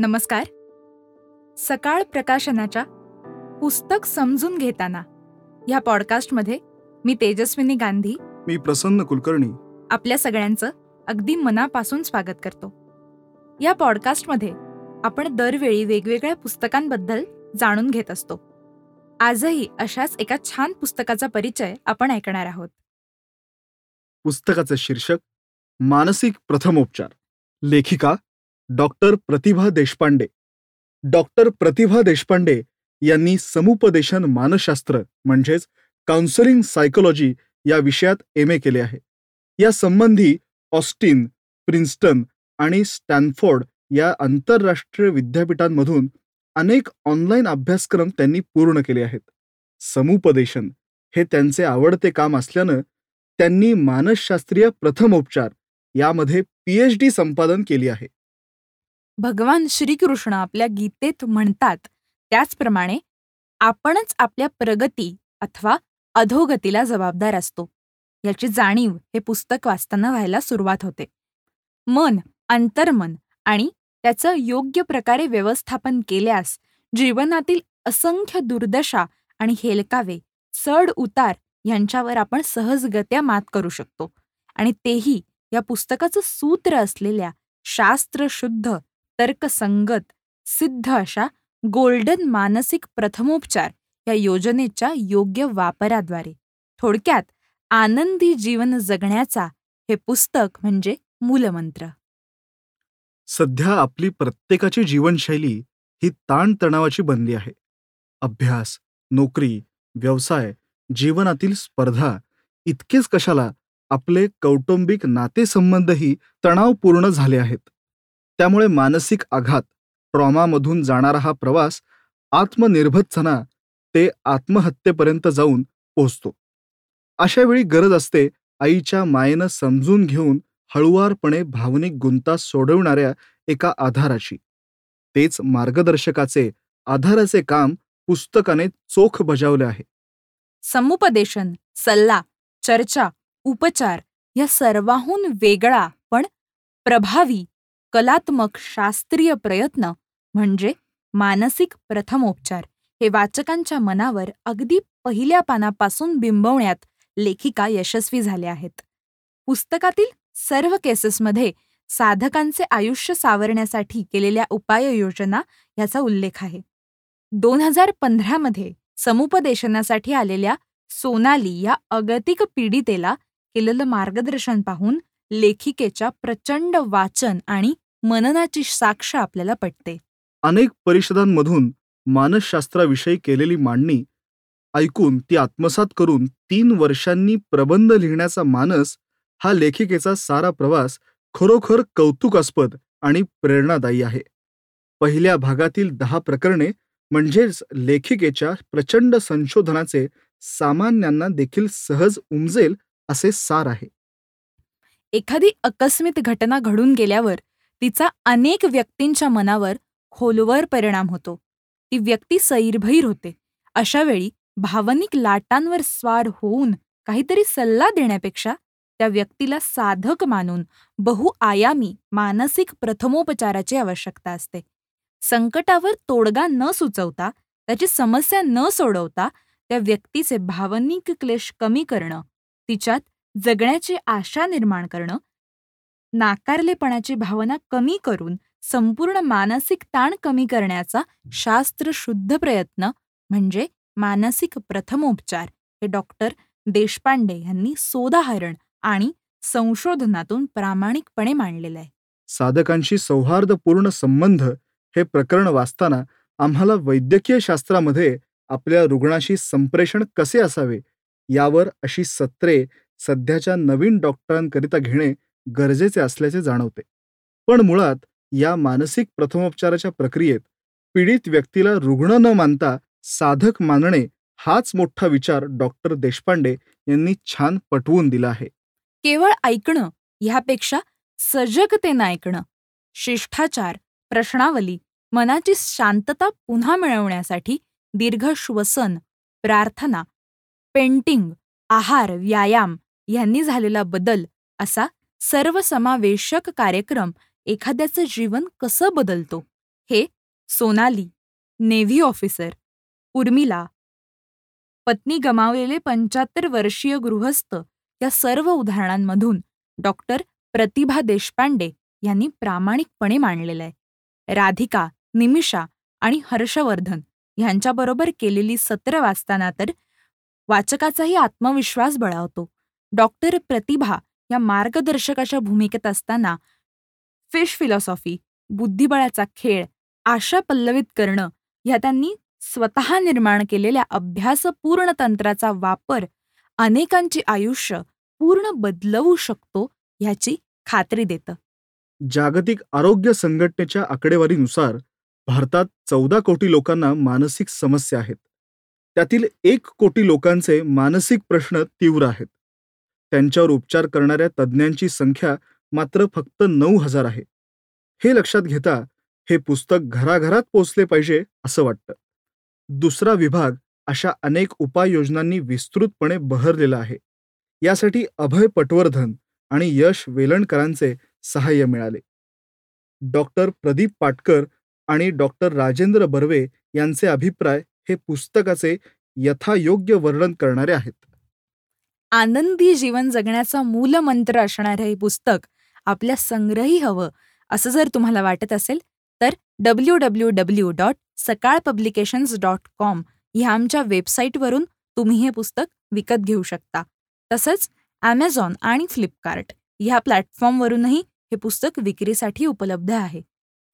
नमस्कार. सकाळ प्रकाशनाच्या पुस्तक समजून घेताना ह्या पॉडकास्टमध्ये मी तेजस्विनी गांधी. मी प्रसन्न कुलकर्णी. आपल्या सगळ्यांचं अगदी मनापासून स्वागत करतो. या पॉडकास्टमध्ये आपण दरवेळी वेगवेगळ्या पुस्तकांबद्दल जाणून घेत असतो. आजही अशाच एका छान पुस्तकाचा परिचय आपण ऐकणार आहोत. पुस्तकाचं शीर्षक मानसिक प्रथमोपचार. लेखिका डॉक्टर प्रतिभा देशपांडे. डॉक्टर प्रतिभा देशपांडे यांनी समुपदेशन मानसशास्त्र म्हणजेच काउन्सलिंग सायकोलॉजी या विषयात एम ए केले आहे. या संबंधी ऑस्टिन प्रिन्स्टन आणि स्टॅनफोर्ड या आंतरराष्ट्रीय विद्यापीठांमधून अनेक ऑनलाईन अभ्यासक्रम त्यांनी पूर्ण केले आहेत. समुपदेशन हे त्यांचे आवडते काम असल्यानं त्यांनी मानसशास्त्रीय प्रथमोपचार यामध्ये पीएच डी संपादन केली आहे. भगवान श्रीकृष्ण आपल्या गीतेत म्हणतात त्याचप्रमाणे आपणच आपल्या प्रगती अथवा अधोगतीला जबाबदार असतो. याची जाणीव हे पुस्तक वाचताना व्हायला सुरुवात होते. मन अंतर्मन आणि त्याचं योग्य प्रकारे व्यवस्थापन केल्यास जीवनातील असंख्य दुर्दशा आणि हेलकावे चढ उतार यांच्यावर आपण सहजगत्या मात करू शकतो. आणि तेही या पुस्तकाचं सूत्र असलेल्या शास्त्रशुद्ध तर्कसंगत सिद्ध अशा गोल्डन मानसिक प्रथमोपचार या योजनेच्या योग्य वापराद्वारे. थोडक्यात आनंदी जीवन जगण्याचा हे पुस्तक म्हणजे मूलमंत्र. सध्या आपली प्रत्येकाची जीवनशैली ही ताणतणावाची बनली आहे. अभ्यास नोकरी व्यवसाय जीवनातील स्पर्धा इतकेच कशाला आपले कौटुंबिक नातेसंबंधही तणावपूर्ण झाले आहेत. त्यामुळे मानसिक आघात ट्रॉमामधून जाणारा हा प्रवास आत्मनिर्भरचना ते आत्महत्येपर्यंत जाऊन पोहोचतो. अशा वेळी गरज असते आईच्या मायेनं समजून घेऊन हळुवारपणे भावनिक गुंता सोडवणाऱ्या एका आधाराची. तेच मार्गदर्शकाचे आधाराचे काम पुस्तकाने चोख बजावले आहे. समुपदेशन सल्ला चर्चा उपचार या सर्वाहून वेगळा पण प्रभावी कलात्मक शास्त्रीय प्रयत्न म्हणजे मानसिक प्रथमोपचार हे वाचकांच्या मनावर अगदी पहिल्या पानापासून बिंबवण्यात लेखिका यशस्वी झाल्या आहेत. पुस्तकातील सर्व केसेसमध्ये साधकांचे आयुष्य सावरण्यासाठी केलेल्या उपाययोजना याचा उल्लेख आहे. दोन हजार पंधरामध्ये समुपदेशनासाठी आलेल्या सोनाली या अगतिक पीडितेला केलेलं मार्गदर्शन पाहून लेखिकेच्या प्रचंड वाचन आणि मननाची साक्ष आपल्याला पटते. अनेक परिषदांमधून मानसशास्त्राविषयी केलेली मांडणी ऐकून ती आत्मसात करून तीन वर्षांनी प्रबंध लिहिण्याचा मानस हा लेखिकेचा सारा प्रवास खरोखर कौतुकास्पद आणि प्रेरणादायी आहे. पहिल्या भागातील दहा प्रकरणे म्हणजेच लेखिकेच्या प्रचंड संशोधनाचे सामान्यांना देखील सहज उमजेल असे सार आहे. एखादी अकस्मित घटना घडून गेल्यावर तिचा अनेक व्यक्तींच्या मनावर खोलवर परिणाम होतो. ती व्यक्ती सैरभैर होते. अशा वेळी भावनिक लाटांवर स्वार होऊन काहीतरी सल्ला देण्यापेक्षा त्या व्यक्तीला साधक मानून बहुआयामी मानसिक प्रथमोपचाराची आवश्यकता असते. संकटावर तोडगा न सुचवता त्याची समस्या न सोडवता त्या व्यक्तीचे भावनिक क्लेश कमी करणं तिच्यात जगण्याची आशा निर्माण करणं नाकारलेपणाची भावना कमी करून संपूर्ण मानसिक ताण कमी करण्याचा शास्त्रशुद्ध प्रयत्न म्हणजे मानसिक प्रथमोपचार हे डॉक्टर देशपांडे यांनी सोदाहरण आणि संशोधनातून प्रामाणिकपणे मांडलेलं आहे. साधकांशी सौहार्दपूर्ण संबंध हे प्रकरण वाचताना आम्हाला वैद्यकीय शास्त्रामध्ये आपल्या रुग्णाशी संप्रेषण कसे असावे यावर अशी सत्रे सध्याच्या नवीन डॉक्टरांकरिता घेणे गरजेचे असल्याचे जाणवते. पण मुळात या मानसिक प्रथमोपचाराच्या प्रक्रियेत पीडित व्यक्तीला रुग्ण न मानता साधक मानणे हाच मोठा विचार डॉक्टर देशपांडे यांनी छान पटवून दिला आहे. केवळ ऐकणं ह्यापेक्षा सजगतेनं ऐकणं शिष्टाचार प्रश्नावली मनाची शांतता पुन्हा मिळवण्यासाठी दीर्घ श्वसन प्रार्थना पेंटिंग आहार व्यायाम ह्यांनी झालेला बदल असा सर्वसमावेशक कार्यक्रम एखाद्याचं जीवन कसं बदलतो? हे सोनाली नेव्ही ऑफिसर उर्मिला. पत्नी गमावलेले पंच्याहत्तर वर्षीय गृहस्थ या सर्व उदाहरणांमधून डॉक्टर प्रतिभा देशपांडे यांनी प्रामाणिकपणे मांडलेलं आहे. राधिका निमिषा आणि हर्षवर्धन ह्यांच्याबरोबर केलेली सत्र वाचताना तर वाचकाचाही आत्मविश्वास बळावतो. डॉक्टर प्रतिभा या मार्गदर्शकाच्या भूमिकेत असताना फिश फिलॉसॉफी बुद्धिबळाचा खेळ आशा पल्लवित करणं ह्या त्यांनी स्वतः निर्माण केलेल्या अभ्यासपूर्ण तंत्राचा वापर अनेकांची आयुष्य पूर्ण बदलवू शकतो ह्याची खात्री देतं. जागतिक आरोग्य संघटनेच्या आकडेवारीनुसार भारतात चौदा कोटी लोकांना मानसिक समस्या आहेत. त्यातील एक कोटी लोकांचे मानसिक प्रश्न तीव्र आहेत. त्यांच्यावर उपचार करणाऱ्या तज्ज्ञांची संख्या मात्र फक्त नऊ हजार आहे. हे लक्षात घेता हे पुस्तक घराघरात पोचले पाहिजे असं वाटतं. दुसरा विभाग अशा अनेक उपाययोजनांनी विस्तृतपणे बहरलेला आहे. यासाठी अभय पटवर्धन आणि यश वेलणकरांचे सहाय्य मिळाले. डॉक्टर प्रदीप पाटकर आणि डॉक्टर राजेंद्र बर्वे यांचे अभिप्राय हे पुस्तकाचे यथायोग्य वर्णन करणारे आहेत. आनंदी जीवन जगण्याचा मूलमंत्र असणारं हे पुस्तक आपल्या संग्रही हवं असं जर तुम्हाला वाटत असेल तर W W W dot Sakal publications dot com ह्या आमच्या वेबसाईटवरून तुम्ही हे पुस्तक विकत घेऊ शकता. तसंच ॲमेझॉन आणि फ्लिपकार्ट ह्या प्लॅटफॉर्मवरूनही हे पुस्तक विक्रीसाठी उपलब्ध आहे.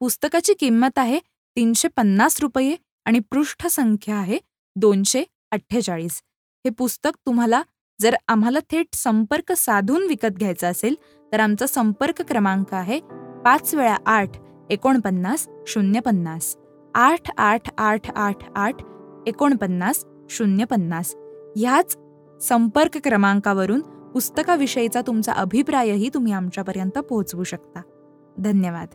पुस्तकाची किंमत आहे तीनशे पन्नास रुपये आणि पृष्ठसंख्या आहे दोनशे अठ्ठेचाळीस. हे पुस्तक तुम्हाला जर आम्हाला थेट संपर्क साधून विकत घ्यायचा असेल तर आमचा संपर्क क्रमांक आहे पाच वेळा आठ एकोणपन्नास शून्य पन्नास आठ आठ आठ आठ आठ एकोणपन्नास शून्य पन्नास ह्याच संपर्क क्रमांकावरून पुस्तकाविषयीचा तुमचा अभिप्रायही तुम्ही आमच्यापर्यंत पोहोचवू शकता. धन्यवाद.